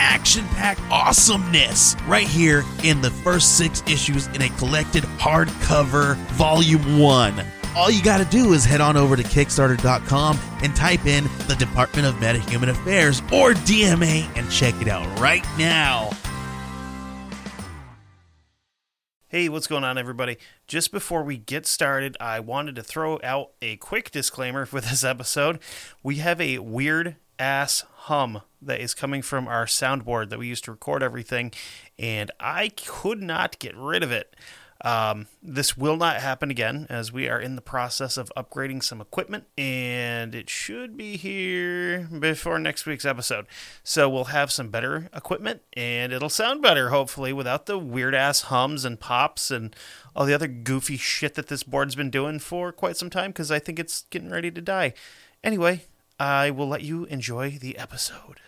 action packed awesomeness right here in the first six issues in a collected hardcover volume one. All you got to do is head on over to Kickstarter.com and type in the Department of Metahuman Affairs or DMA and check it out right now. Hey, what's going on, everybody? Just before we get started, I wanted to throw out a quick disclaimer for this episode. We have a weird ass hum that is coming from our soundboard that we used to record everything, and I could not get rid of it. Um, this will not happen again as we are in the process of upgrading some equipment, and it should be here before next week's episode. So we'll have some better equipment, and it'll sound better, hopefully, without the weird ass hums and pops and all the other goofy shit that this board's been doing for quite some time because I think it's getting ready to die. Anyway, I will let you enjoy the episode.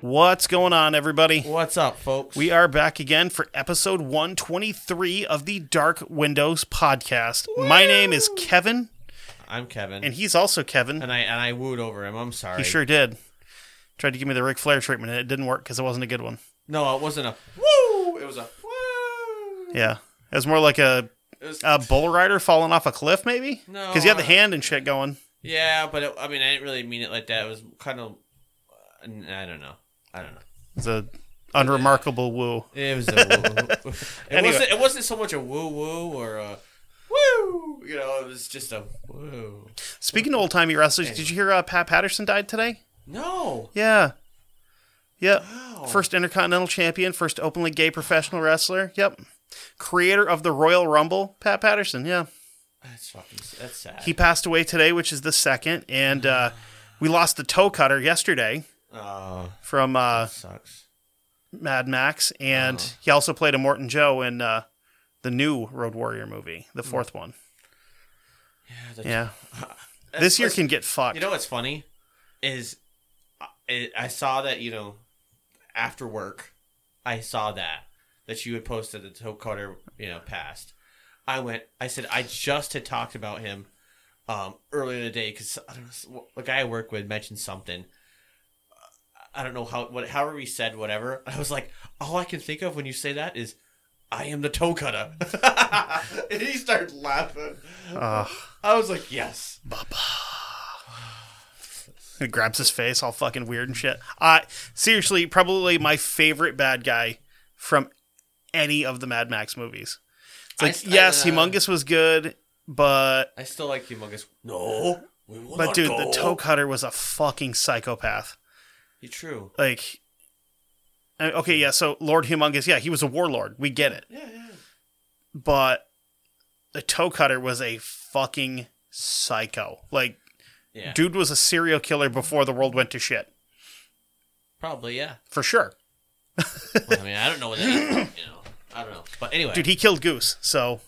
What's going on, everybody? What's up, folks? We are back again for episode 123 of the Dark Windows podcast. My name is Kevin, I'm Kevin, and he's also Kevin. and I and I wooed over him. I'm sorry. He sure did. Tried to give me the Ric Flair treatment, and it didn't work because it wasn't a good one. No, it wasn't a woo. It was a woo. Yeah. It was more like a, was, a bull rider falling off a cliff, maybe? No, Because you had the hand and shit going. yeah, but it, I mean, I didn't really mean it like that. It was kind of. I don't know. I don't know. It's a unremarkable woo. It was a woo. it Anyway. wasn't. It wasn't so much a woo woo or a woo. You know, it was just a woo. Speaking of old timey wrestlers, did you hear uh, Pat Patterson died today? No. Yeah. Yep. Wow. First Intercontinental Champion, first openly gay professional wrestler. Yep. Creator of the Royal Rumble, Pat Patterson. Yeah. That's fucking. That's sad. He passed away today, which is the second. And uh, we lost the toe cutter yesterday Oh, from uh, sucks. Mad Max. And Uh-huh. he also played Immortan Joe in uh, the new Road Warrior movie, the fourth one. Yeah. Yeah. This year can get fucked. You know what's funny is I, I saw that you know after work I saw that that you had posted that Toe Cutter you know passed. I went. I said I just had talked about him um, earlier in the day because the guy I work with mentioned something. I don't know how what however he said whatever. I was like, all I can think of when you say that is. I am the toe cutter. and he starts laughing. Ugh. I was like, yes. He grabs his face all fucking weird and shit. Uh, seriously, probably my favorite bad guy from any of the Mad Max movies. It's like, yes, I, uh, Humungus was good, but I still like Humungus. No, but dude, go. the toe cutter was a fucking psychopath. You're true. Like, uh, Uh, okay, yeah, so Lord Humungus, yeah, he was a warlord. We get it, Yeah, yeah. but the toe cutter was a fucking psycho. Like, Yeah, dude was a serial killer before the world went to shit, probably. Yeah. for sure. Well, I mean, I don't know what that is. You know, I don't know. But anyway, Dude, he killed Goose, so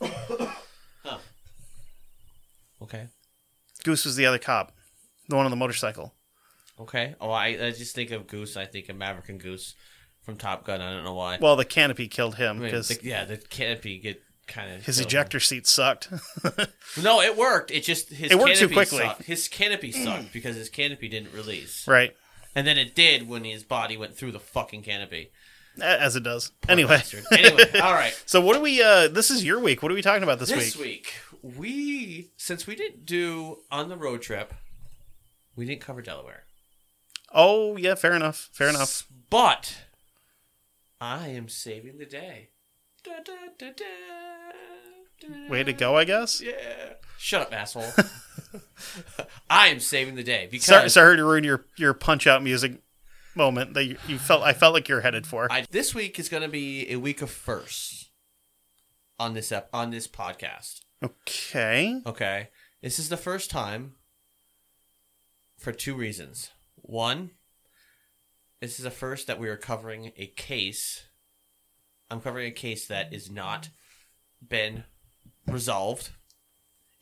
okay, Goose was the other cop, the one on the motorcycle. okay. Oh, I, I just think of Goose. I think of Maverick and Goose from Top Gun. I don't know why. Well, the canopy killed him I mean, because yeah, the canopy get kind of his ejector seat sucked. No, it worked. It just his It worked too quickly. Sucked. His canopy sucked because his canopy didn't release, right, and then it did when his body went through the fucking canopy. As it does. Anyway, Bastard. Anyway, all right. so what are we? uh This is your week. What are we talking about this, this week? This week we since we didn't do on the road trip we didn't cover delaware Oh yeah, fair enough. Fair enough. but i am saving the day da, da, da. Way to go, I guess. Yeah. Shut up, asshole. I am saving the day because Sorry, sorry to ruin your your punch out music moment that you, you felt. I felt like you're headed for. I, this week is going to be a week of firsts on this ep- on this podcast. Okay. Okay, this is the first time for two reasons. One, this is the first that we are covering a case. I'm covering a case that is not been resolved.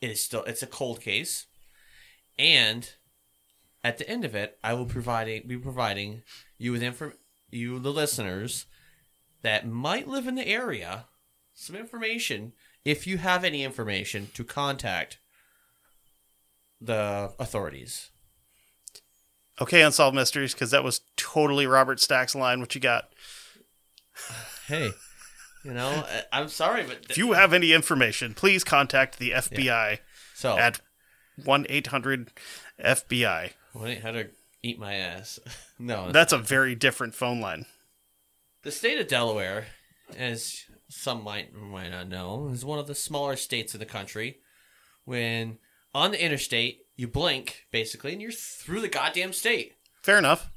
It is still it's a cold case, and at the end of it, I will providing be providing you with inform you the listeners that might live in the area some information if you have any information to contact the authorities. Okay, unsolved mysteries, because that was totally Robert Stack's line. What you got? Hey, you know, I'm sorry, but If you have any information, please contact the FBI so at one eight hundred FBI. wait, how to eat my ass? no, That's a very different phone line. The state of Delaware, as some might or might not know, is one of the smaller states in the country. When on the interstate, you blink basically, and you're through the goddamn state. Fair enough.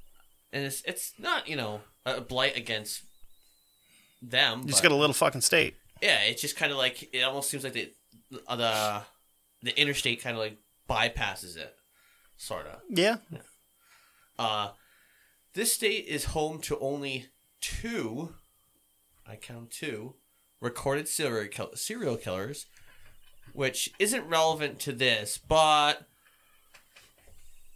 And it's it's not you know a blight against them. You just got a little fucking state. yeah, it's just kind of like it almost seems like the the the interstate kind of like bypasses it, sort of. Yeah. Uh, this state is home to only two, I count two, recorded serial, kill- serial killers, which isn't relevant to this, but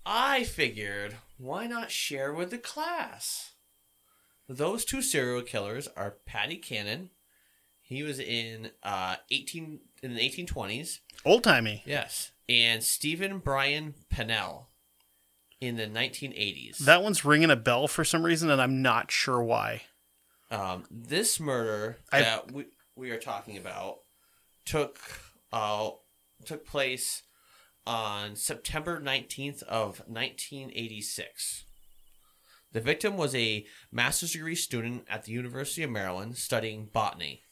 I figured why not share with the class? Those two serial killers are Patty Cannon. He was in uh, 18 in the 1820s. Old timey. Yes, and Steven Brian Pennell in the 1980s. That one's ringing a bell for some reason, and I'm not sure why. um, this murder I- that we, we are talking about took uh, took place on September 19th of 1986. The victim was a master's degree student at the University of Maryland studying botany.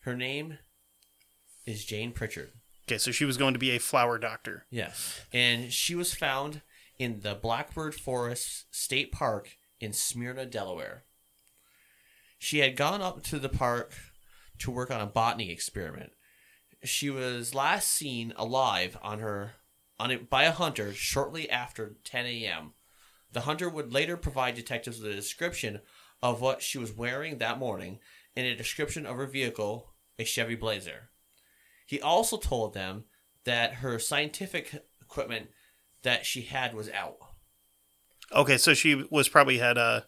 Her name is Jane Pritchard. Okay, so she was going to be a flower doctor. Yes. And she was found in the Blackbird Forest State Park in Smyrna, Delaware. She had gone up to the park to work on a botany experiment. She was last seen alive on her on it by a hunter shortly after 10 a.m. The hunter would later provide detectives with a description of what she was wearing that morning and a description of her vehicle, a Chevy Blazer. He also told them that her scientific equipment that she had was out. Okay, so she was probably had uh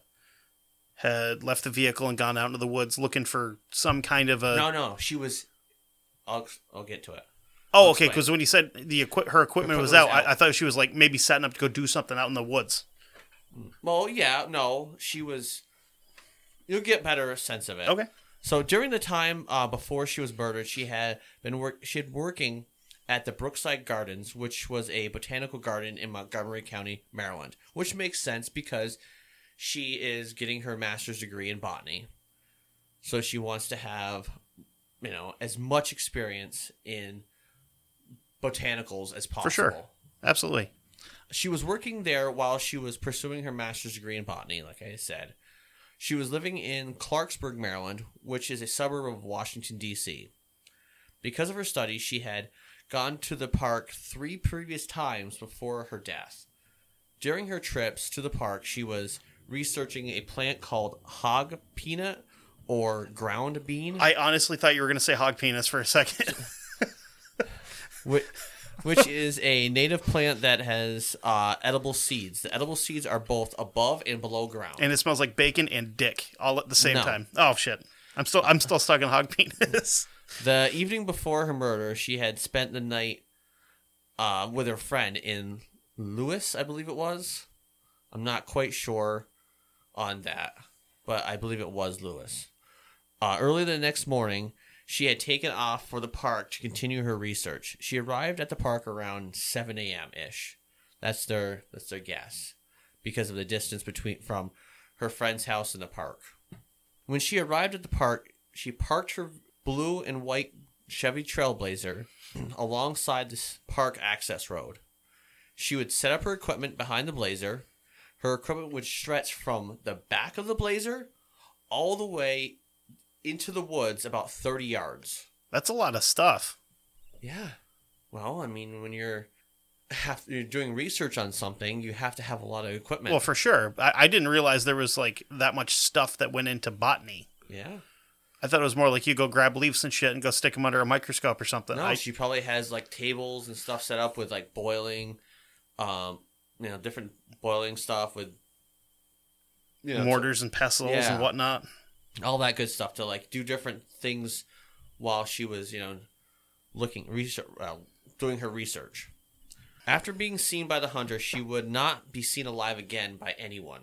had left the vehicle and gone out into the woods looking for some kind of a. no, no, she was. I'll I'll get to it. oh, okay, because when you said the equi- her equipment was, was out, out. I, I thought she was like maybe setting up to go do something out in the woods. Well, yeah, no, she was. You'll get better sense of it. Okay. So during the time uh, before she was murdered, she had been work. She had working at the Brookside Gardens, which was a botanical garden in Montgomery County, Maryland, which makes sense because she is getting her master's degree in botany. So she wants to have, you know, as much experience in botanicals as possible. For sure. Absolutely. She was working there while she was pursuing her master's degree in botany, like I said. She was living in Clarksburg, Maryland, which is a suburb of Washington, D.C. Because of her studies, she had gone to the park three previous times before her death. During her trips to the park, she was researching a plant called hog peanut or ground bean. I honestly thought you were going to say hog penis for a second. which, which is a native plant that has uh, edible seeds. The edible seeds are both above and below ground. and it smells like bacon and dick all at the same No. time. Oh shit. I'm still I'm still stuck in hog penis. the evening before her murder, she had spent the night uh, with her friend in Lewes, I believe it was. I'm not quite sure on that, but I believe it was Lewes. Uh, early the next morning, she had taken off for the park to continue her research. She arrived at the park around 7 a.m. ish. That's their that's their guess, because of the distance between from her friend's house and the park. When she arrived at the park, she parked her blue and white Chevy Trailblazer alongside this park access road. She would set up her equipment behind the Blazer. Her equipment would stretch from the back of the Blazer all the way into the woods about 30 yards. That's a lot of stuff. Yeah. Well, I mean, when you're have you're doing research on something, you have to have a lot of equipment. Well, for sure. I, I didn't realize there was like that much stuff that went into botany. yeah. I thought it was more like you go grab leaves and shit and go stick them under a microscope or something. No, I, she probably has like tables and stuff set up with like boiling, um, you know, different boiling stuff with you know, mortars and pestles Yeah. and whatnot. All that good stuff to like do different things while she was you know looking research uh, doing her research after being seen by the hunter she would not be seen alive again by anyone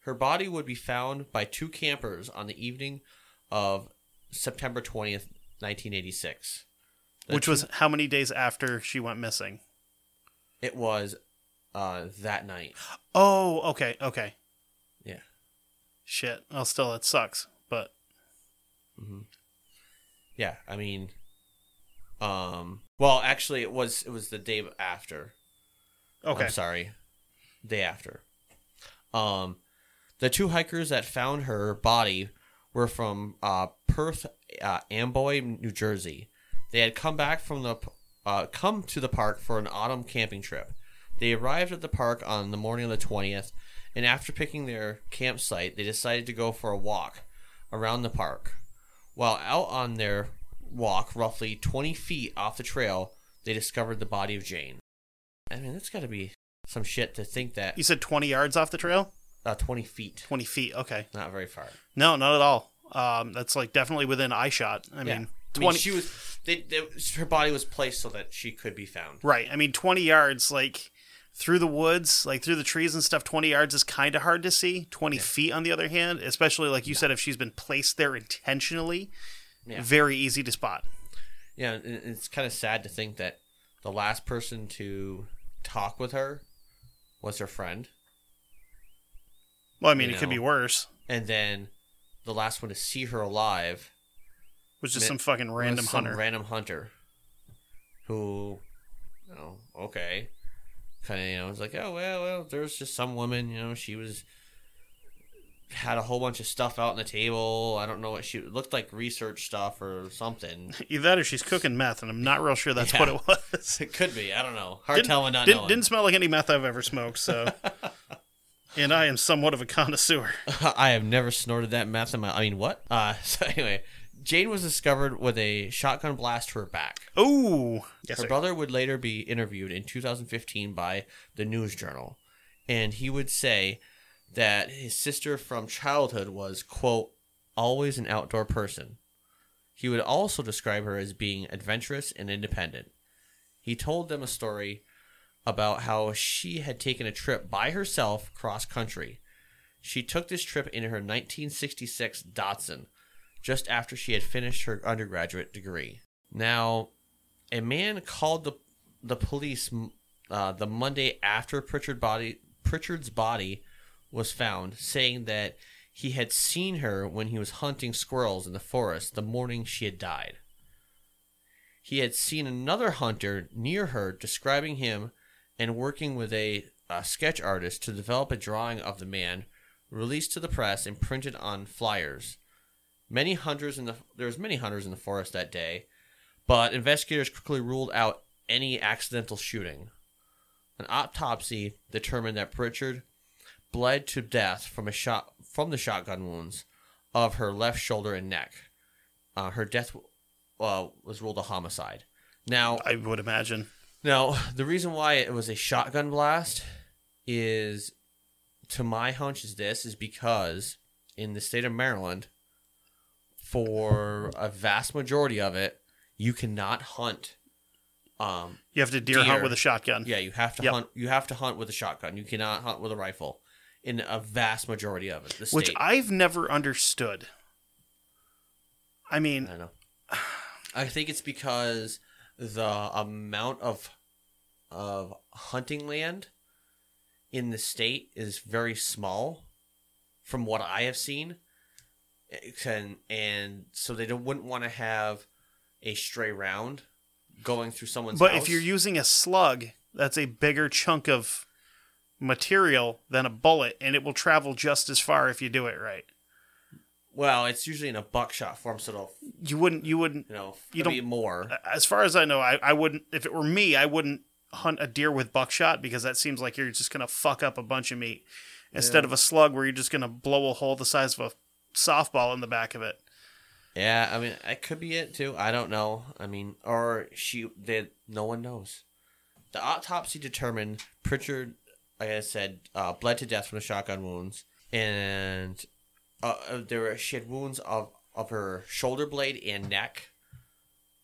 her body would be found by two campers on the evening of september 20th 1986 The Which two- was how many days after she went missing? it was uh that night Oh, okay, okay. Shit. Well, still, it sucks. But yeah i mean um well actually it was it was the day after okay. I'm sorry. Day after. Um, the two hikers that found her body were from uh, Perth, uh, Amboy, New Jersey. They had come back from the uh, come to the park for an autumn camping trip. They arrived at the park on the morning of the twentieth, and after picking their campsite, they decided to go for a walk around the park. While out on their walk, roughly twenty feet off the trail, they discovered the body of Jane. I mean, that's got to be some shit to think that You said 20 yards off the trail? uh, 20 feet, 20 feet. Okay. not very far. No, not at all. Um, that's like definitely within eye shot. I Yeah. mean, I 20. mean, she was. They, they, her body was placed so that she could be found. right. I mean, 20 yards, like through the woods, like through the trees and stuff, 20 yards is kind of hard to see. 20 feet, on the other hand, especially like you said, if she's been placed there intentionally, Yeah. very easy to spot. Yeah, it's kind of sad to think that the last person to talk with her was her friend, Well, I mean, You it could be worse. and then the last one to see her alive was just some fucking random some hunter. random hunter, who, you know, okay, kind of, you know, was like, oh well, well, there's just some woman, you know, she was had a whole bunch of stuff out on the table. I don't know what she looked like research stuff or something. Either that or she's cooking meth, and I'm not real sure that's Yeah. what it was. It could be. I don't know. Hard didn't, telling, not didn't, knowing. didn't smell like any meth I've ever smoked, so. and I am somewhat of a connoisseur. I have never snorted that meth in my. I mean, what? Uh, so anyway, Jane was discovered with a shotgun blast to her back. Ooh. Yes, her sir. brother would later be interviewed in 2015 by the News Journal, and he would say that his sister from childhood was quote always an outdoor person. He would also describe her as being adventurous and independent. He told them a story about how she had taken a trip by herself cross country. She took this trip in her 1966 Datsun just after she had finished her undergraduate degree. Now, a man called the the police uh, the Monday after Pritchard body Pritchard's body was found, saying that he had seen her when he was hunting squirrels in the forest the morning she had died. He had seen another hunter near her describing him and working with a, a sketch artist to develop a drawing of the man, released to the press and printed on flyers. Many hunters in the there was many hunters in the forest that day, but investigators quickly ruled out any accidental shooting. An autopsy determined that Pritchard bled to death from a shot from the shotgun wounds of her left shoulder and neck. Uh, her death uh, was ruled a homicide. Now, I would imagine. now the reason why it was a shotgun blast is, to my hunch, is this is because in the state of Maryland, for a vast majority of it, you cannot hunt. Um, You have to deer, hunt with a shotgun. yeah, you have to Yep. hunt. You have to hunt with a shotgun. You cannot hunt with a rifle. In a vast majority of it, which. I've never understood. I mean, I know. I think it's because the amount of of hunting land in the state is very small, from what I have seen, Can, and so they don't, wouldn't want to have a stray round going through someone's But house. if you're using a slug, that's a bigger chunk of material than a bullet, and it will travel just as far if you do it right. well, it's usually in a buckshot form, so it'll You wouldn't. You wouldn't. you know You don't- more. As far as I know, I, I wouldn't. If it were me, I wouldn't hunt a deer with buckshot because that seems like you're just gonna fuck up a bunch of meat instead Yeah. of a slug where you're just gonna blow a hole the size of a softball in the back of it. Yeah, I mean, it could be it too. I don't know. I mean, or she did. No one knows. The autopsy determined Pritchard, like I said, uh, bled to death from the shotgun wounds, and uh, uh, there were she had wounds of of her shoulder blade and neck,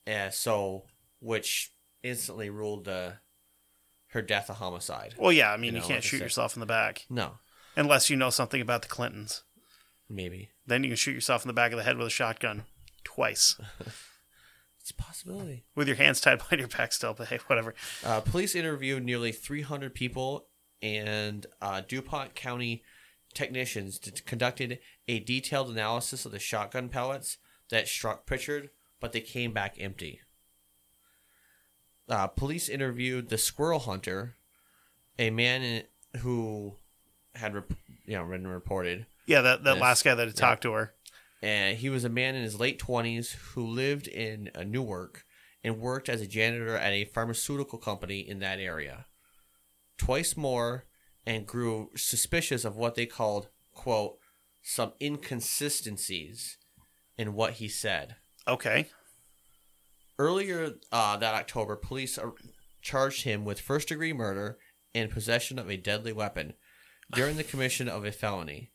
and so which instantly ruled the her death a homicide. Well, yeah. I mean, You you, know, can't like shoot yourself in the back No, unless you know something about the Clintons. Maybe Then you can shoot yourself in the back of the head with a shotgun twice it's a possibility. with your hands tied behind your back still. But hey, whatever. Uh, police interviewed nearly 300 people, and uh, DuPont County technicians d- conducted a detailed analysis of the shotgun pellets that struck Pritchard, but they came back empty. Uh, police interviewed the squirrel hunter, a man in, who had rep- you know been reported, Yeah, that that last guy that had talked to her. and he was a man in his late 20s who lived in uh, Newark and worked as a janitor at a pharmaceutical company in that area. Twice more and grew suspicious of what they called, quote, some inconsistencies in what he said. Okay. Earlier uh, that October, police uh, charged him with first degree murder and possession of a deadly weapon during the commission of a felony.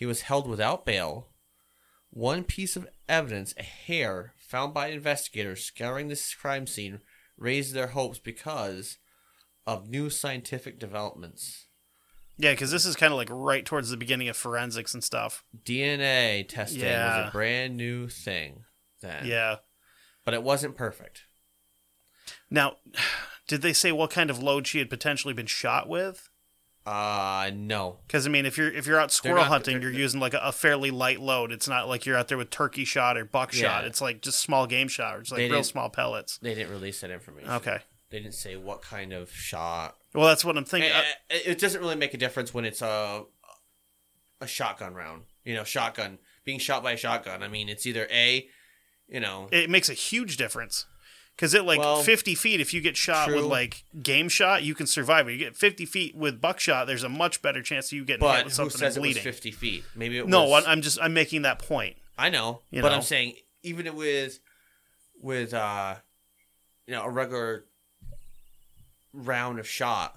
He was held without bail. One piece of evidence, a hair found by investigators scouring this crime scene, raised their hopes because of new scientific developments. Yeah, because this is kind of like right towards the beginning of forensics and stuff. DNA testing was a brand new thing then. Yeah. But it wasn't perfect. Now, did they say what kind of load she had potentially been shot with? Uh no. Because I mean, if you're if you're out squirrel not- hunting, they're- you're using like a, a fairly light load. It's not like you're out there with turkey shot or buck shot. Yeah. It's like just small game shot, or it's like They real small pellets. They didn't release that information. Okay. They didn't say what kind of shot. Well, that's what I'm thinking. Eh, eh, It doesn't really make a difference when it's a a shotgun round. You know, shotgun being shot by a shotgun. I mean, it's either a, you know, it makes a huge difference. Because at like Well, 50 feet, if you get shot with like game shot, you can survive it. You get 50 feet with buckshot, there's a much better chance of you getting hit but with who something says and it was bleeding. fifty feet? Maybe it no, was. I'm just I'm making that point. I know, You but know. I'm saying even with with uh, you know, a regular round of shot,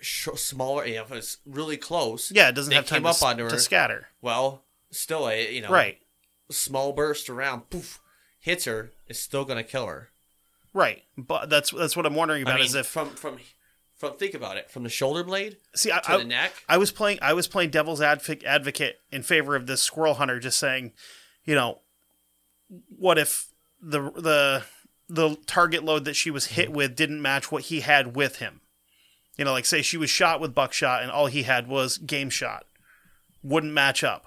sh- smaller. You know, if it's really close. Yeah, it doesn't have time to, up s- onto her. to scatter. Well, still a you know Right, small burst around, poof, hits her, is still gonna kill her. right. But that's that's what I'm wondering about I mean, is if from from from think about it, from the shoulder blade see I, to I, the neck. I was playing I was playing devil's advocate advocate in favor of this squirrel hunter, just saying, you know, what if the the the target load that she was hit with didn't match what he had with him? You know, like say she was shot with buckshot and all he had was game shot, wouldn't match up.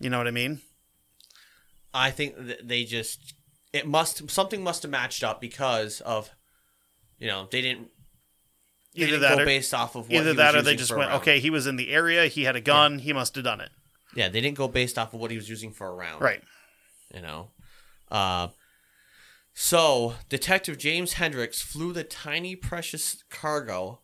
You know what I mean? I think that they just it must something must have matched up because of you know they didn't they Either didn't that go or based off of what either he that or they just went, okay, he was in the area, he had a gun, he must have done it. Yeah, they didn't go based off of what he was using for a round. Right. You know. Uh, so Detective James Hendricks flew the tiny precious cargo,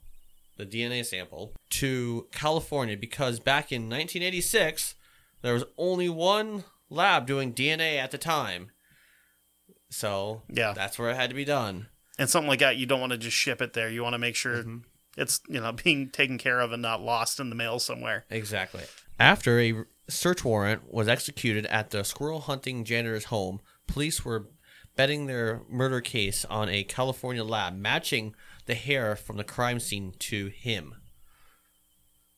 the DNA sample, to California because back in 1986 there was only one lab doing DNA at the time. So Yeah. that's where it had to be done. And something like that, you don't want to just ship it there. You want to make sure Mm-hmm. it's you know being taken care of and not lost in the mail somewhere. Exactly. After a search warrant was executed at the squirrel hunting janitor's home, police were betting their murder case on a California lab matching the hair from the crime scene to him.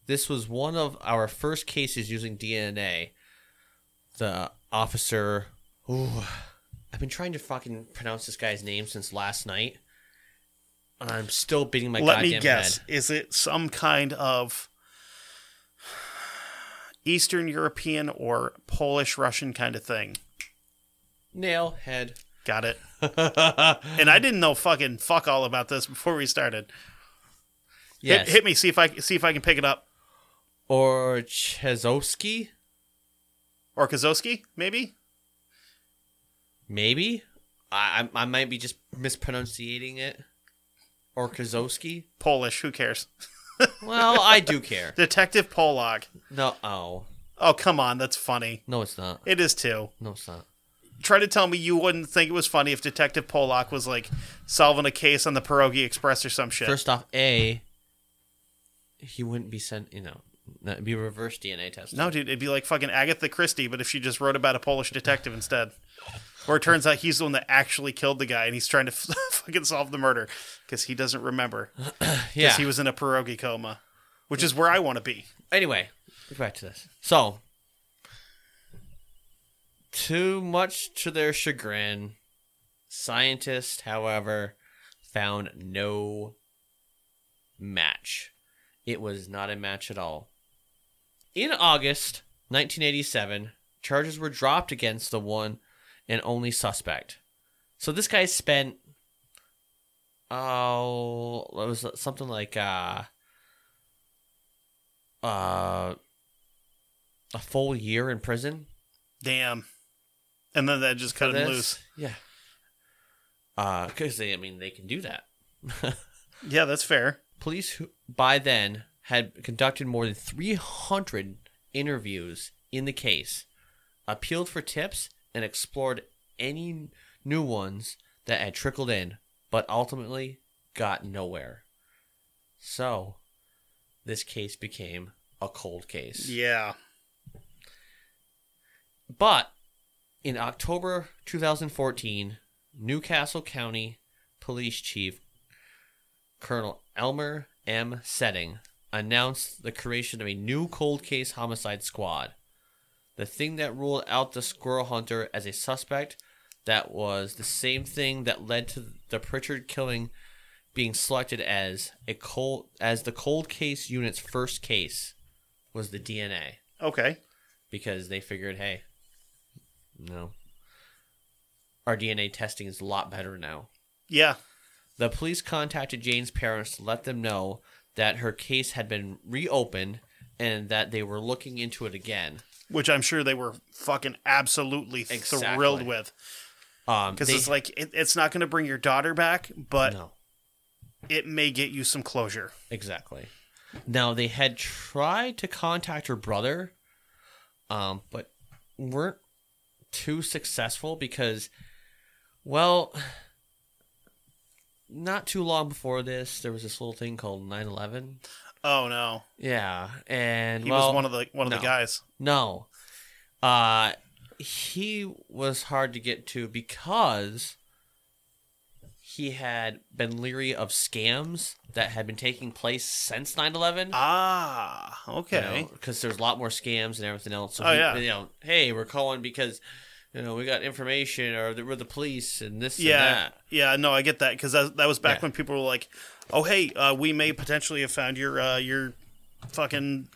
This was one of our first cases using DNA. The officer. Ooh, I've been trying to fucking pronounce this guy's name since last night. and I'm still beating my Let me guess. head. Is it some kind of Eastern European or Polish Russian kind of thing? nail head. Got it. And I didn't know fucking fuck all about this before we started. yes. Hit, hit me. See if I see if I can pick it up. or Chezowski, Or Kozowski, maybe. maybe. I I might be just mispronouncing it. Or Kozowski. Polish. Who cares? Well, I do care. Detective Polak. No, oh Oh come on, that's funny. no, it's not. It is too. No, it's not. Try to tell me you wouldn't think it was funny if Detective Polak was like solving a case on the Pierogi Express or some shit. First off, a he wouldn't be sent. You know, it'd be reverse DNA testing. No, dude, it'd be like fucking Agatha Christie, but if she just wrote about a Polish detective instead. Or it turns out he's the one that actually killed the guy and he's trying to fucking solve the murder because he doesn't remember. Because yeah. he was in a pierogi coma, which is where I want to be. Anyway, back to this. So, too much to their chagrin, scientists, however, found no match. It was not a match at all. In August 1987, charges were dropped against the one and only suspect. So this guy spent oh, it was something like uh uh a full year in prison. Damn. And then that just cut him loose. Yeah. Uh, because they, I mean, they can do that. Yeah, that's fair. Police who, by then had conducted more than 300 interviews in the case, appealed for tips, and explored any new ones that had trickled in, but ultimately got nowhere. So, this case became a cold case. Yeah. But in October 2014, Newcastle County Police Chief Colonel Elmer M. Setting announced the creation of a new cold case homicide squad. The thing that ruled out the squirrel hunter as a suspect that was the same thing that led to the Pritchard killing being selected as a cold as the cold case unit's first case was the DNA Okay. because they figured, hey, no, our DNA testing is a lot better now. Yeah. The police contacted Jane's parents to let them know that her case had been reopened and that they were looking into it again. Which I'm sure they were fucking absolutely Exactly. thrilled with. Um, Because they- it's like, it, it's not going to bring your daughter back, but no, it may get you some closure. exactly. Now they had tried to contact her brother, um, but weren't too successful because, well, not too long before this, there was this little thing called 9/11. Oh, no. Yeah, and He well, was one of the one of no. the guys. No. Uh he was hard to get to because he had been leery of scams that had been taking place since 9/11. Ah, okay. Because there's a lot more scams and everything else. So Oh, he- yeah. you know, hey, we're calling because you know we got information or we're the police and this and yeah, that. yeah, no, I get that because that, that was back Yeah. when people were like, "Oh, hey, uh, we may potentially have found your uh, your fucking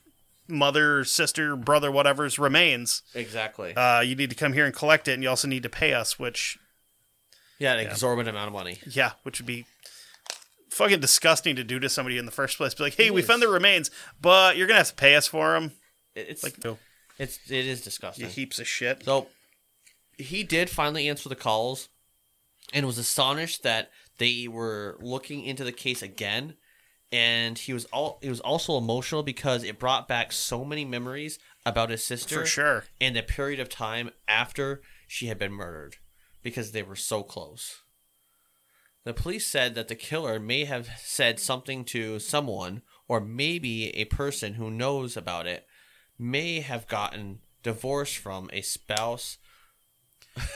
mother, sister, brother, whatever's remains. Exactly. Uh, you need to come here and collect it, and you also need to pay us." Which, yeah, an exorbitant amount of money. yeah, which would be fucking disgusting to do to somebody in the first place. Be like, "Hey, It we is. found the remains, but you're gonna have to pay us for them." It's Like, no, it's it is you disgusting. heaps of shit. So he did finally answer the calls and was astonished that they were looking into the case again. And he was all it was also emotional because it brought back so many memories about his sister For sure. and the period of time after she had been murdered because they were so close. The police said that the killer may have said something to someone, or maybe a person who knows about it may have gotten divorced from a spouse.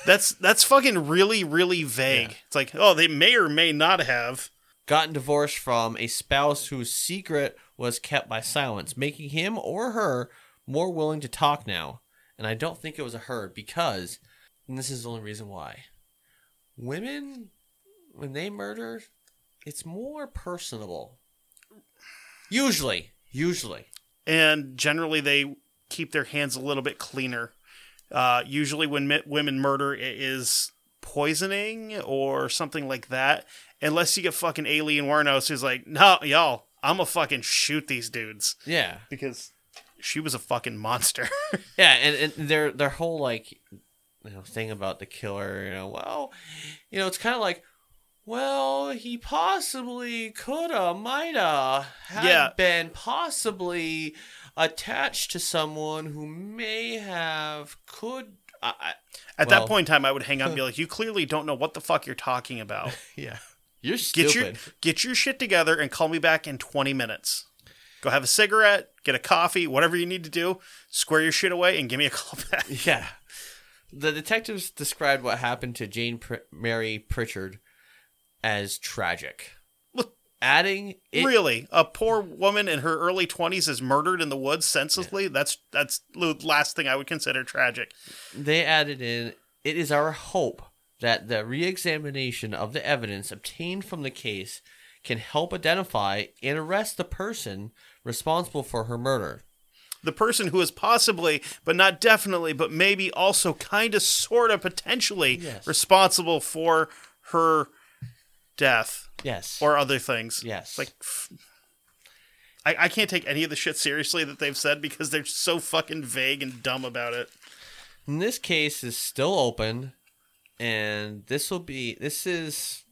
That's that's fucking really really vague. Yeah. It's like, oh, they may or may not have. Gotten divorced from a spouse whose secret was kept by silence, making him or her more willing to talk now. And I don't think it was a her because, and this is the only reason why, women, when they murder, it's more personable. Usually, usually. and generally they keep their hands a little bit cleaner Uh, usually, when mi- women murder, it is poisoning or something like that. Unless you get fucking Aileen Wuornos, who's like, no, y'all, I'm gonna fucking shoot these dudes Yeah, because she was a fucking monster. yeah, and, and their their whole like you know thing about the killer, you know, well, you know, it's kind of like, well, he possibly coulda, mighta, had Yeah. been possibly attached to someone who may have could. I, I, At Well- that point in time, I would hang up and be like, you clearly don't know what the fuck you're talking about. yeah, you're stupid. Get your get your shit together and call me back in 20 minutes. Go have a cigarette, get a coffee, whatever you need to do. Square your shit away and give me a call back. Yeah. The detectives described what happened to Jane Pr- Mary Pritchard as tragic, adding it, really, a poor woman in her early 20s is murdered in the woods senselessly. That's that's the last thing I would consider tragic. they added in it is our hope that the re-examination of the evidence obtained from the case can help identify and arrest the person responsible for her murder. The person who is possibly, but not definitely, but maybe also kind of, sort of, potentially Yes. responsible for her death Yes. or other things. yes. Like I, I can't take any of the shit seriously that they've said because they're so fucking vague and dumb about it. And this case is still open, and this will be this is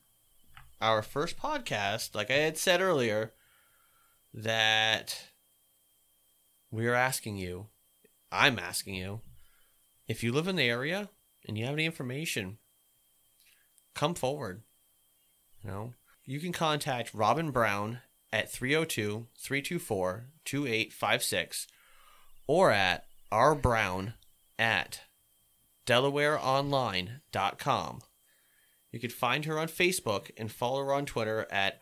our first podcast. Like I had said earlier, that we are asking you, I'm asking you, if you live in the area and you have any information, come forward. You know, you can contact Robin Brown at 302 324 2856 or at rbrown at delawareonline.com. You can find her on Facebook and follow her on Twitter at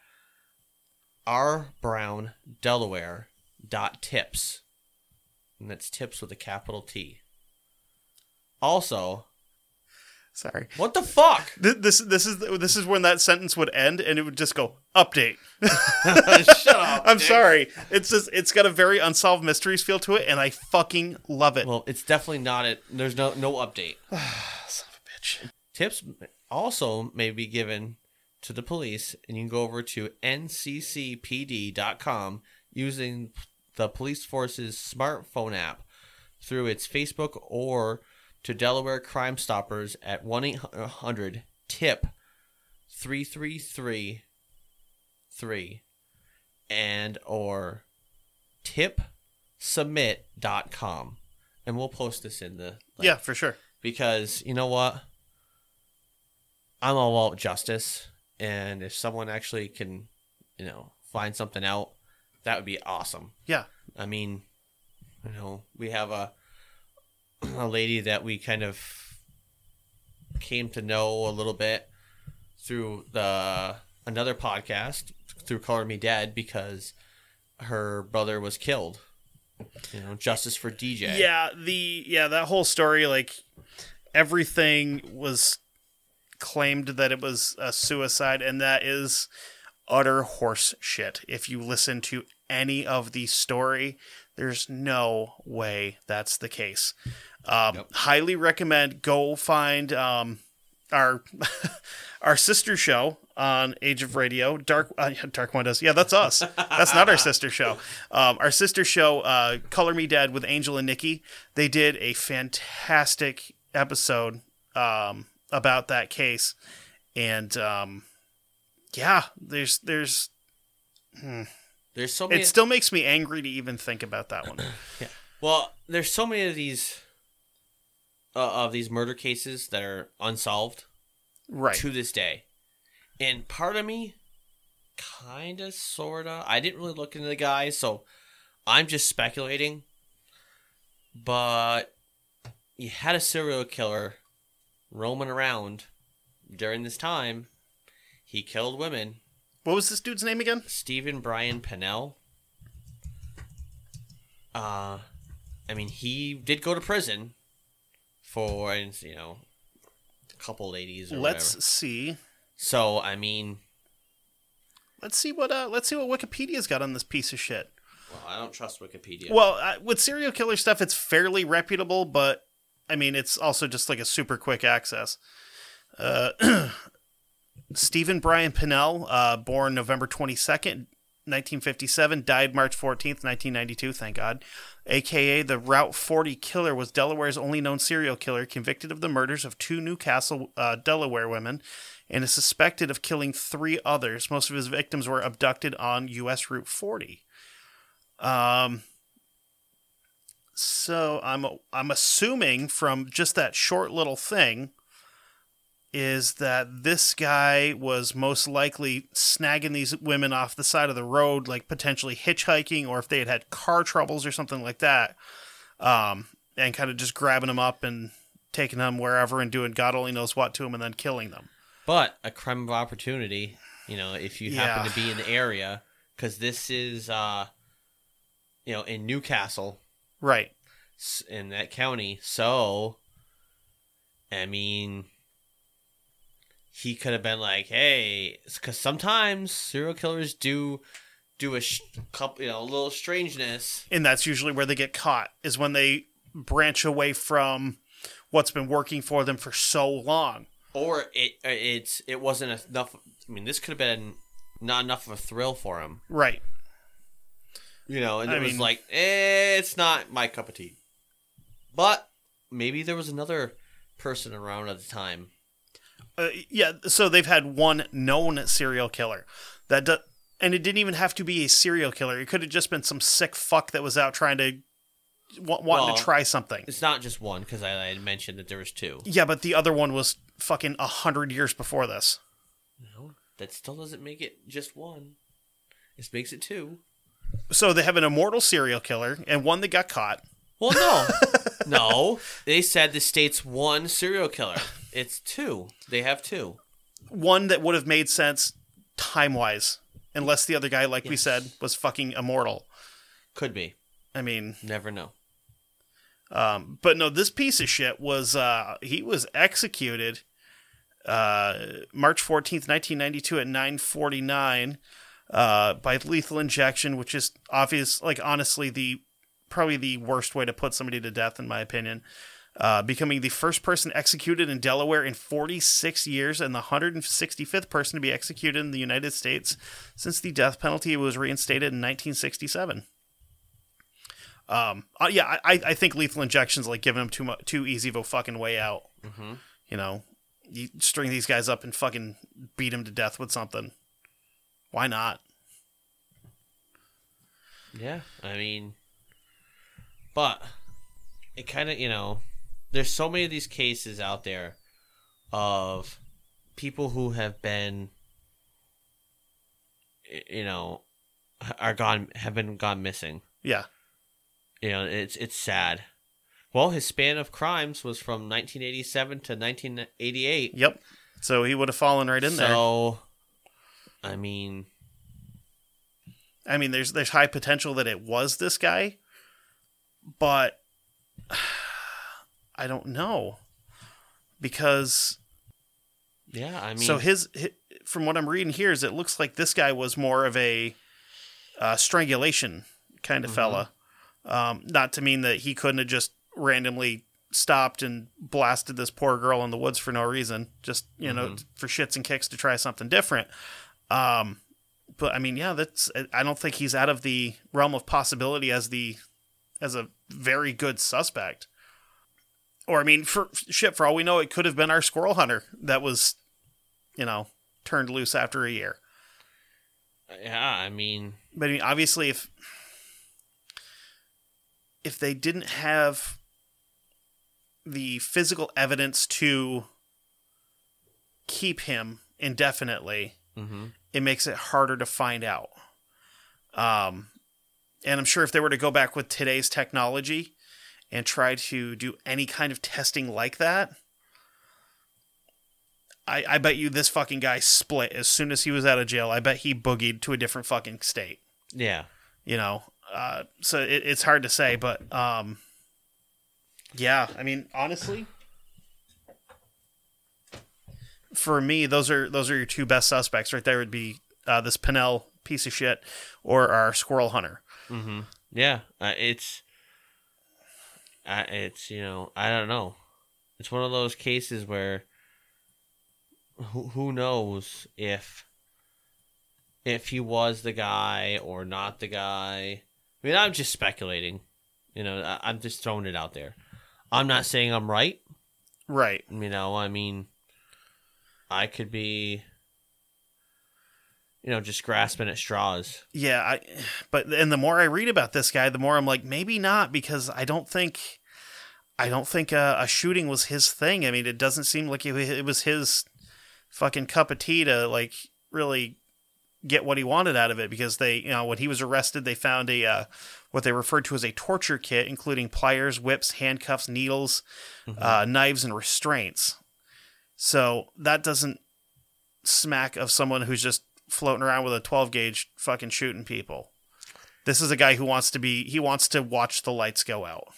rbrowndelaware.tips. And that's tips with a capital T. Also, Sorry. what the fuck? Th- This this is this is when that sentence would end and it would just go update. Shut up. I'm Dick. sorry. It's just it's got a very unsolved mysteries feel to it and I fucking love it. Well, it's definitely not it. There's no no update. Son of a bitch. Tips also may be given to the police, and you can go over to nccpd.com using the police force's smartphone app through its Facebook or to Delaware Crime Stoppers at 1 800 TIP 3333 and or tipsubmit.com. And we'll post this in the like, yeah, for sure. because you know what? I'm all about justice, and if someone actually can, you know, find something out, that would be awesome. Yeah. I mean, you know, we have a a lady that we kind of came to know a little bit through the another podcast through Color Me Dead because her brother was killed. You know, justice for DJ. Yeah, the yeah, that whole story like everything was claimed that it was a suicide and that is utter horse shit. If you listen to any of the story, there's no way that's the case. Um, Yep. Highly recommend go find um, our our sister show on Age of Radio, Dark uh, Dark Windows. Yeah, that's us. That's not our sister show. Um, our sister show, uh, Color Me Dead with Angel and Nikki. They did a fantastic episode um, about that case, and um, yeah, there's there's There's so many. it still makes me angry to even think about that one. Yeah. Well, there's so many of these uh, of these murder cases that are unsolved Right. to this day, and part of me, kind of, sorta, I didn't really look into the guy, so I'm just speculating. But you had a serial killer roaming around during this time. He killed women. What was this dude's name again? Steven Brian Pennell. Uh, I mean, he did go to prison for, you know, a couple ladies or Let's whatever. see. So, I mean, Let's see what uh, let's see what Wikipedia's got on this piece of shit. well, I don't trust Wikipedia. Well, uh, with serial killer stuff, it's fairly reputable, but I mean, it's also just like a super quick access. Uh, Steven Brian Pennell, uh, born November 22nd, 1957, died March 14th, 1992, thank God. AKA the Route 40 killer, was Delaware's only known serial killer, convicted of the murders of two Newcastle, uh, Delaware women, and is suspected of killing three others. Most of his victims were abducted on U.S. Route 40. Um, so I'm I'm assuming from just that short little thing is that this guy was most likely snagging these women off the side of the road, like potentially hitchhiking, or if they had had car troubles or something like that, um, and kind of just grabbing them up and taking them wherever and doing God only knows what to them and then killing them. But a crime of opportunity, you know, if you happen Yeah. to be in the area, because this is, uh, you know, in New Castle, Right. in that county. So, I mean, he could have been like, "Hey," because sometimes serial killers do do a sh- couple, you know, a little strangeness. and that's usually where they get caught is when they branch away from what's been working for them for so long or it uh, it's it wasn't enough. I mean, this could have been not enough of a thrill for him, right you know. And I it was like, eh, it's not my cup of tea. But maybe there was another person around at the time. Uh, yeah so they've had one known serial killer that do- and it didn't even have to be a serial killer it could have just been some sick fuck that was out trying to wa- wanting Well- to try something It's not just one because I, I had mentioned that there was two. yeah but the other one was fucking a hundred years before this No, that still doesn't make it just one. It makes it two. so they have an immortal serial killer and one that got caught Well, no, no. They said the state's one serial killer. It's two. They have two. one that would have made sense time wise unless the other guy like we said was fucking immortal Could be. i mean Never know. Um, but no, this piece of shit was uh, he was executed uh, March fourteenth, nineteen ninety two, at nine forty nine uh, by lethal injection, which is obvious. Like honestly, the probably the worst way to put somebody to death, in my opinion. Uh, becoming the first person executed in Delaware in 46 years and the 165th person to be executed in the United States since the death penalty was reinstated in 1967. Um, uh, yeah, I, I think lethal injections like giving them too much, too easy of a fucking way out. Mm-hmm. You know, you string these guys up and fucking beat them to death with something. Why not? Yeah, I mean, but it kind of you know, there's so many of these cases out there of people who have been, you know, are gone have been gone missing. Yeah, You know, it's it's sad. Well, his span of crimes was from 1987 to 1988. yep. So he would have fallen right in there. so, I mean, I mean, there's there's high potential that it was this guy, but I don't know because yeah, I mean, so his, hi from what I'm reading here is it looks like this guy was more of a uh, strangulation kind of Mhm. fella. Um, not to mean that he couldn't have just randomly stopped and blasted this poor girl in the woods for no reason, just you know Mhm. for shits and kicks to try something different. Um, but I mean, yeah, that's I don't think he's out of the realm of possibility as the as a very good suspect. Or I mean, for shit, for all we know, it could have been our squirrel hunter that was, you know, turned loose after a year. yeah, I mean, But I mean, obviously, if if they didn't have the physical evidence to keep him indefinitely, hmm it makes it harder to find out. Um, and I'm sure if they were to go back with today's technology and try to do any kind of testing like that, I, I bet you this fucking guy split as soon as he was out of jail. I bet he boogied to a different fucking state. yeah, You know, uh, so it, it's hard to say, but um, yeah, I mean, honestly, for me, those are those are your two best suspects right there. Would be uh, this Pennell piece of shit or our squirrel hunter. hmm yeah. Uh, it's I, it's you know I don't know. It's one of those cases where who who knows if if he was the guy or not the guy. I mean, I'm just speculating. You know, I, I'm just throwing it out there. I'm not saying I'm right. Right. You know, I mean, I could be, you know, just grasping at straws. Yeah, I but and the more I read about this guy, the more I'm like maybe not because I don't think I don't think a, a shooting was his thing. I mean, it doesn't seem like it, it was his fucking cup of tea to like really get what he wanted out of it because they, you know, when he was arrested, they found a uh, what they referred to as a torture kit, including pliers, whips, handcuffs, needles, uh, knives, and restraints. So that doesn't smack of someone who's just floating around with a 12 gauge fucking shooting people. This is a guy who wants to be, he wants to watch the lights go out.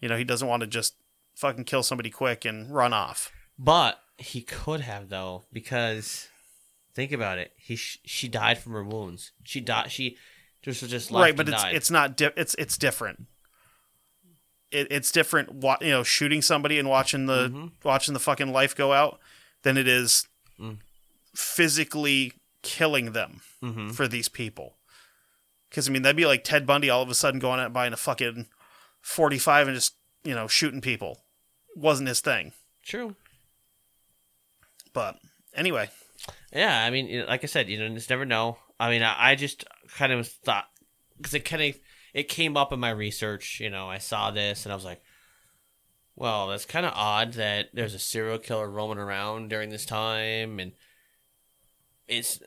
You know, he doesn't want to just fucking kill somebody quick and run off. But he could have though, because think about it. He sh- she died from her wounds. She died. She just just left right, but it's died. it's not di- it's it's different. It, it's different. Wa- you know, shooting somebody and watching the Mhm. watching the fucking life go out than it is Mm. physically killing them Mhm. for these people. Because I mean, that'd be like Ted Bundy all of a sudden going out and buying a fucking forty five and just you know shooting people. Wasn't his thing. True. But anyway, Yeah, I mean, like I said, you know, just never know. I mean, I, I just kind of thought because it kind of it came up in my research. You know, I saw this and I was like, well, that's kind of odd that there's a serial killer roaming around during this time, and it's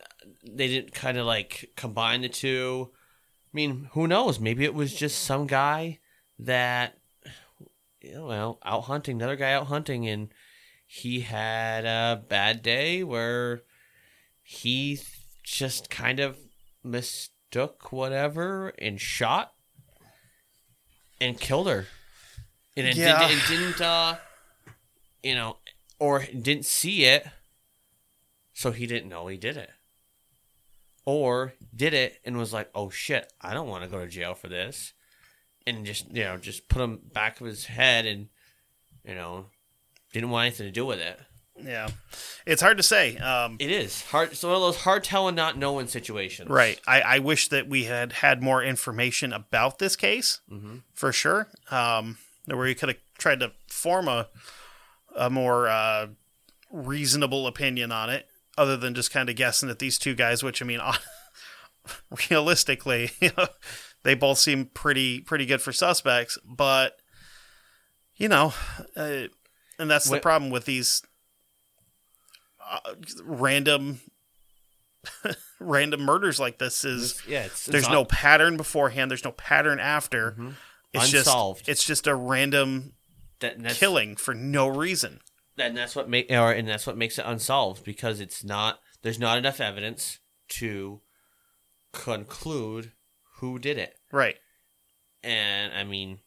they didn't kind of like combine the two. I mean, who knows? Maybe it was just some guy that, you know, well, out hunting, another guy out hunting, and he had a bad day where he just kind of mistook whatever and shot and killed her. And it, Yeah. did, it didn't, uh, you know, or didn't see it, so he didn't know he did it. Or did it and was like, oh shit, I don't want to go to jail for this. And just, you know, just put him back of his head and, you know, didn't want anything to do with it. yeah, it's hard to say. Um, It is hard. It's one of those hard telling, not knowing situations. Right. I, I wish that we had had more information about this case Mm-hmm. for sure. Um, where we could have tried to form a a more uh, reasonable opinion on it, other than just kind of guessing at these two guys. Which I mean, realistically, you know, they both seem pretty pretty good for suspects, but you know, uh, and that's the problem with these uh, random random murders like this is Yeah, it's, there's it's no un- pattern beforehand there's no pattern after Mhm. it's Unsolved. just it's just a random that, killing for no reason and that's what make or and that's what makes it unsolved because it's not there's not enough evidence to conclude who did it. right And I mean,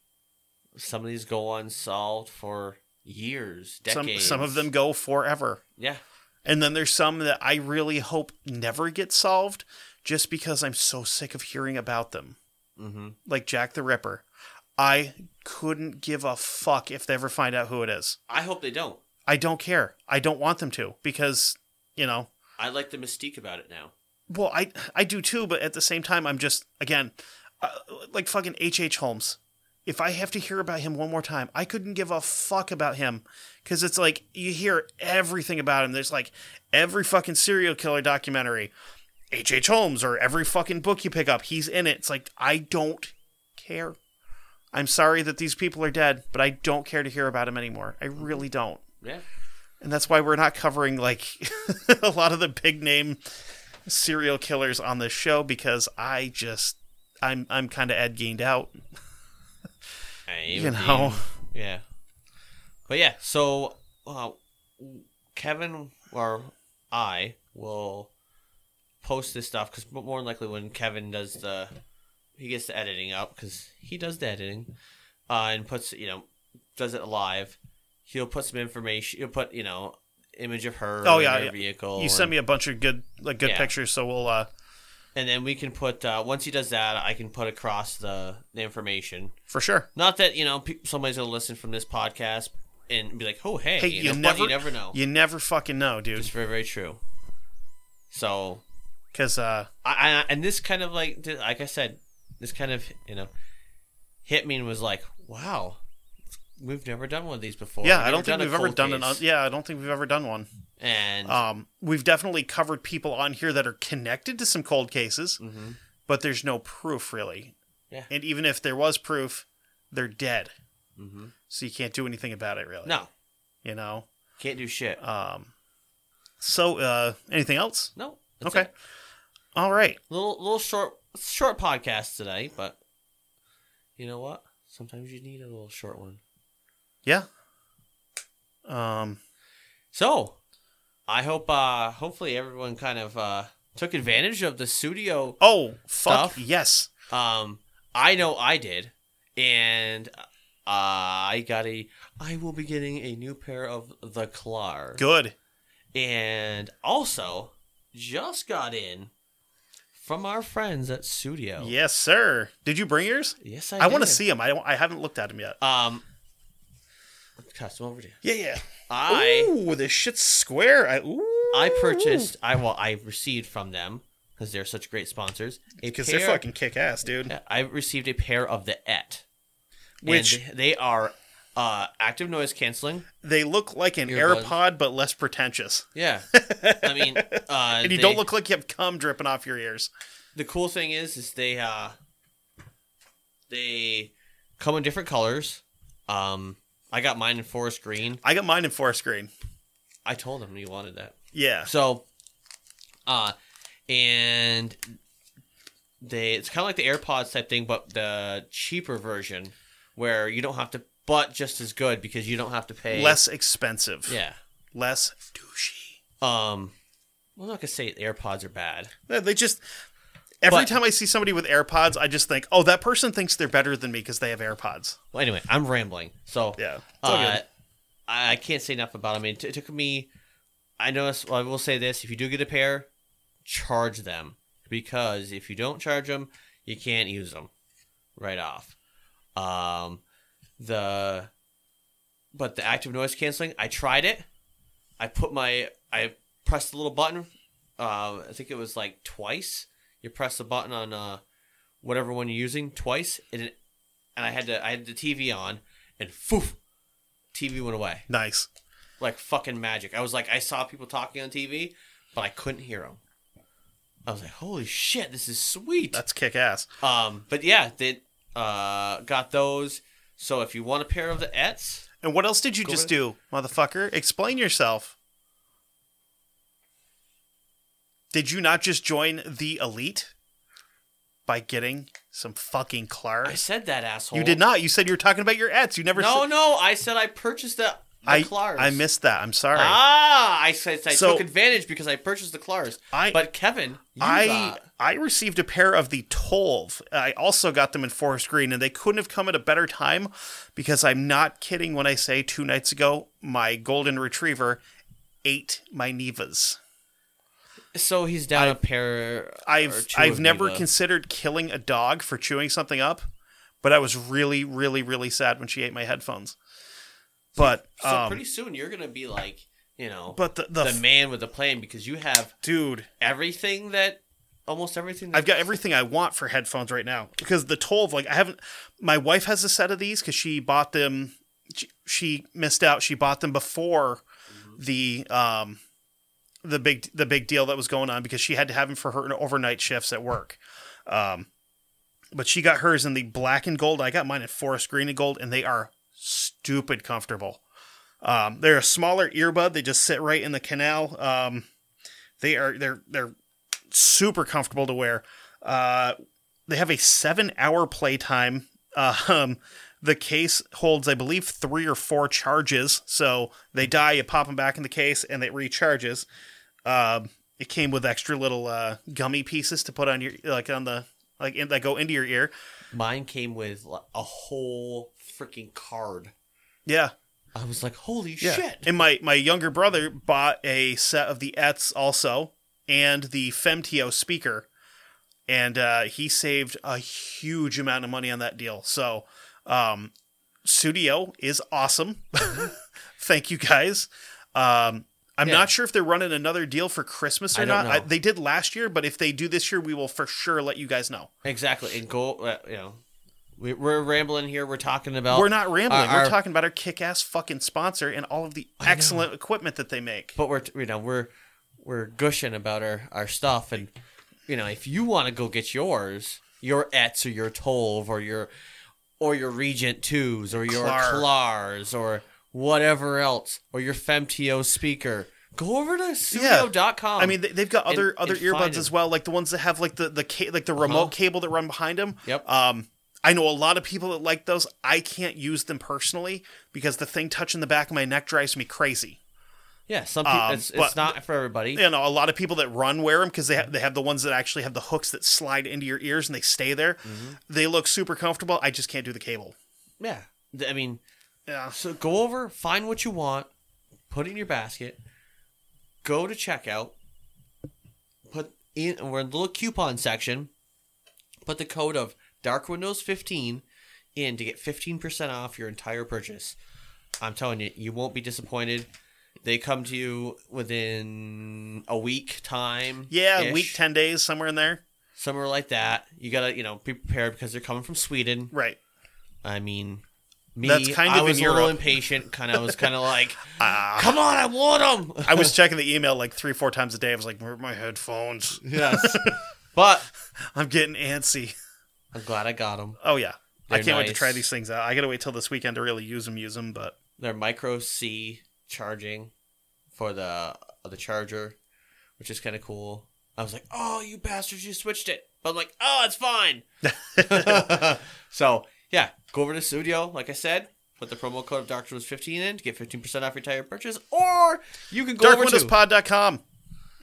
some of these go unsolved for years, some decades. some of them go forever yeah, and then there's some that i really hope never get solved just because i'm so sick of hearing about them mm-hmm. like jack the ripper i couldn't give a fuck if they ever find out who it is I hope they don't. i don't care i don't want them to because you know I like the mystique about it now. Well, I I do too, but at the same time, I'm just again uh, like fucking H. H. Holmes. If I have to hear about him one more time, I couldn't give a fuck about him because it's like you hear everything about him. There's like every fucking serial killer documentary, H. H. Holmes, or every fucking book you pick up, he's in it. It's like I don't care. I'm sorry that these people are dead, but I don't care to hear about him anymore. I really don't Yeah, and that's why we're not covering like a lot of the big name serial killers on this show because I just I'm I'm kind of Ed gained out. You know. yeah. But yeah, so uh, Kevin or I will post this stuff because more than likely when Kevin does the he gets the editing up because he does the editing uh, and puts you know does it live. He'll put some information. He'll put you know image of her. Oh, yeah, yeah. vehicle. You sent me a bunch of good like good Yeah. pictures, so we'll uh and then we can put uh, once he does that, I can put across the the information. For sure. Not that you know pe- somebody's gonna listen from this podcast and be like, "Oh, hey, Hey, you, you, know, never you never know." You never fucking know, dude. It's very very true. So Because uh, I, I and this kind of like like I said, this kind of you know hit me and was like, "Wow, we've never done one of these before." yeah, We've I don't think we've ever done an. case. Yeah, I don't think we've ever done one. And Um, we've definitely covered people on here that are connected to some cold cases, Mhm. but there's no proof really. Yeah. And even if there was proof, they're dead, Mhm. so you can't do anything about it really. no, You know. can't do shit. Um. So, uh, anything else? no. okay. it. All right. Little little short short podcast today, but you know what? Sometimes you need a little short one. Yeah. Um. So, I hope uh hopefully everyone kind of uh took advantage of the Sudio. Oh, fuck Stuff? yes. Um I know I did and uh, I got a I will be getting a new pair of the Klar. Good. And also just got in from our friends at Sudio. Yes, sir. Did you bring yours? Yes, I I, want to see them. I don't, I haven't looked at them yet. Um custom over to you. Yeah, yeah. I Ooh, this shit's square. I ooh. I purchased. I well, I received from them because they're such great sponsors. Because they're fucking kick ass, dude. I received a pair of the Ett, Which- and they are uh, active noise canceling. They look like an Earbuds. AirPod, but less pretentious. Yeah, I mean, uh, And you they- don't look like you have cum dripping off your ears. The cool thing is, is they uh, they come in different colors. Um, I got mine in forest green. I got mine in forest green. I told him you wanted that. Yeah. So, uh, and they it's kind of like the AirPods type thing, but the cheaper version where you don't have to, but just as good because you don't have to pay Less expensive. Yeah. Less douchey. Um, well, I'm not gonna say AirPods are bad. They just. Every But- time I see somebody with AirPods, I just think, oh, that person thinks they're better than me because they have AirPods. Well, anyway, I'm rambling. So Yeah. Uh. I I can't say enough about them. I mean, it, t- it took me. I noticed. Well, I will say this: if you do get a pair, charge them because if you don't charge them, you can't use them right off. Um, the but the active noise canceling, I tried it. I put my I pressed the little button. Uh, I think it was like twice. You press the button on uh, whatever one you're using twice, and it, and I had to I had the TV on, and poof, TV went away Nice. like fucking magic. I was like, I saw people talking on TV, but I couldn't hear them. I was like, holy shit, this is sweet. That's kick ass. Um, but yeah, they uh got those. So if you want a pair of the Etts, And what else did you just do, motherfucker? Explain yourself. Did you not just join the elite by getting some fucking Klars? I said that asshole. You did not. You said you were talking about your ads. You never No, said. no, I said I purchased the, the I Klars. I missed that. I'm sorry. Ah, I said I So- took advantage because I purchased the Klars. I- but Kevin, you I got- I received a pair of the Tolv. I also got them in forest green, and they couldn't have come at a better time because I'm not kidding when I say two nights ago my golden retriever ate my Nevas. So he's down a pair. I've I've never considered killing a dog for chewing something up, but I was really really really sad when she ate my headphones. But So um, pretty soon you're gonna be like, you know, but the the, the man with the plane because you have dude, everything that almost everything. I've got everything I want for headphones right now because the toll of like I haven't. My wife has a set of these because she bought them. She, she missed out. She bought them before the um the big the big deal that was going on because she had to have them for her overnight shifts at work. Um, but she got hers in the black and gold. I got mine in forest green and gold, and they are stupid comfortable. Um, they're a smaller earbud. They just sit right in the canal. Um, they are they're they're super comfortable to wear. Uh, they have a seven hour playtime. Um, the case holds, I believe, three or four charges. So they die, you pop them back in the case, and it recharges. Um, it came with extra little uh, gummy pieces to put on your like on the like in, that go into your ear. mine came with a whole freaking card. Yeah, I was like, holy yeah. shit! And my my younger brother bought a set of the Etts also and the Femtio speaker. and uh, he saved a huge amount of money on that deal. So, um, Sudio is awesome. Thank you guys. Um, I'm Yeah. not sure if they're running another deal for Christmas or I don't. I, they did last year, but if they do this year, we will for sure let you guys know. Exactly. And go, uh, you know, we, we're rambling here. We're talking about. We're not rambling. our- We're talking about our kick-ass fucking sponsor and all of the excellent equipment that they make. but we're you know we're we're gushing about our our stuff and you know if you want to go get yours your Etts or your Tolv or your or your Regent twos or your Klar. Klars or whatever else or your Femtio speaker go over to sudio.com I mean, they- they've got other and- other and earbuds as well, like the ones that have like the the ca- like the remote Uh-huh. cable that run behind them. Yep. Um, I know a lot of people that like those. I can't use them personally because the thing touching the back of my neck drives me crazy. yeah some people um, it's, it's not for everybody You know, a lot of people that run wear them because they have, they have the ones that actually have the hooks that slide into your ears and they stay there. Mm-hmm. They look super comfortable. I just can't do the cable. yeah I mean Yeah. So go over, find what you want, put it in your basket, go to checkout, put in, we're in the little coupon section, put the code of Dark Windows 15 in to get 15% off your entire purchase. I'm telling you, you won't be disappointed. They come to you within a week time. Yeah, week ten days somewhere in there. Somewhere like that. You gotta, you know, be prepared because they're coming from Sweden. Right. I mean, me, That's kind I of in was a little impatient. Kind of was kind of like, Ah. come on, I want them. I was checking the email like three, four times a day. I was like, "Where are my headphones?" yes, but I'm getting antsy. I'm glad I got them. Oh yeah, I They're can't wait to try these things out. I gotta wait till this weekend to really use them. Use them, but They're micro C charging for the the charger, which is kind of cool. I was like, oh, you bastards, you switched it. But I'm like, oh, it's fine. so yeah, go over to Sudio, like I said. Put the promo code of Dark Windows 15 in to get 15% off your entire purchase, or you can go over to darkwindowspod.com.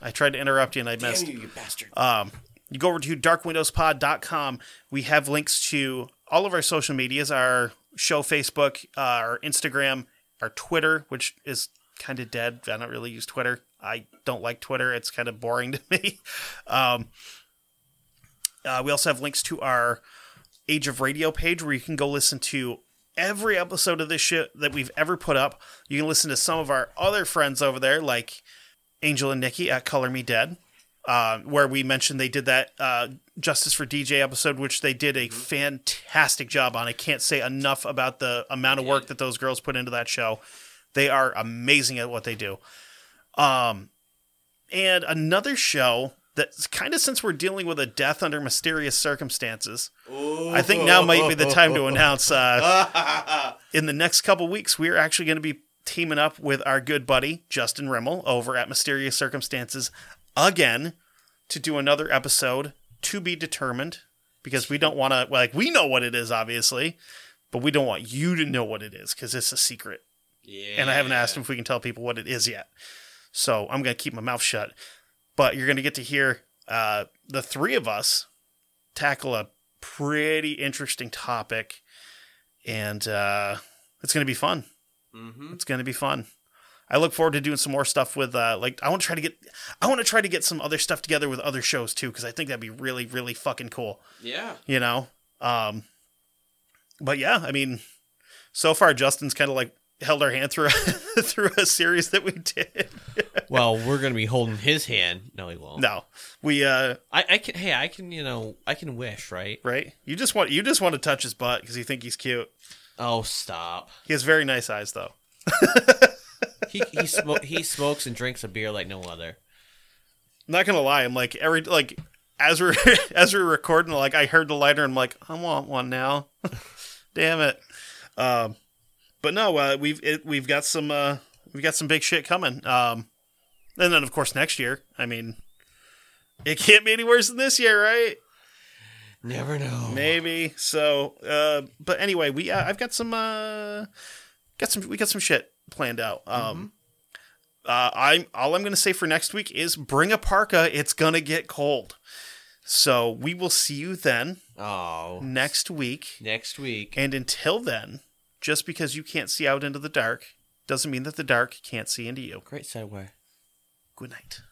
I tried to interrupt you and I Damn missed. you, you bastard. Um, you go over to darkwindowspod.com. We have links to all of our social medias, our show Facebook, uh, our Instagram, our Twitter, which is kind of dead. I don't really use Twitter. I don't like Twitter. It's kind of boring to me. Um, uh, we also have links to our Age of Radio page where you can go listen to every episode of this shit that we've ever put up. You can listen to some of our other friends over there, like Angel and Nikki at Color Me Dead, uh, where we mentioned they did that uh, Justice for DJ episode, which they did a fantastic job on. I can't say enough about the amount of work that those girls put into that show. They are amazing at what they do. Um, and another show that's kind of since we're dealing with a death under mysterious circumstances, I think now might be the time to announce. Uh, in the next couple weeks, we are actually going to be teaming up with our good buddy Justin Rimmel over at Mysterious Circumstances again to do another episode to be determined because we don't want to like we know what it is obviously, but we don't want you to know what it is because it's a secret Yeah. and I haven't asked him if we can tell people what it is yet. So I'm going to keep my mouth shut. But you're going to get to hear uh, the three of us tackle a pretty interesting topic, and uh, it's going to be fun. Mm-hmm. It's going to be fun. I look forward to doing some more stuff with uh, like I want to try to get I want to try to get some other stuff together with other shows too because I think that'd be really really fucking cool Yeah. you know um but yeah i mean so far justin's kind of like held our hand through through a series that we did Well, we're gonna be holding his hand. No, he won't. no we uh I, I can. Hey, I can. You know, I can wish, right? right you just want you just want to touch his butt because you think he's cute Oh, stop. he has very nice eyes though He he smoke he smokes and drinks a beer like no other. I'm not gonna lie i'm like every like as we're as we're recording like i heard the lighter and i'm like i want one now damn it um but no uh we've it, we've got some uh we've got some big shit coming um and then of course next year i mean it can't be any worse than this year right? Never know. maybe. So uh but anyway we uh, i've got some uh got some we got some shit planned out. Um uh i'm all i'm gonna say for next week is bring a parka. It's gonna get cold. So we will see you then Oh, next week. Next week. and until then just because you can't see out into the dark doesn't mean that the dark can't see into you. Great segue. Good night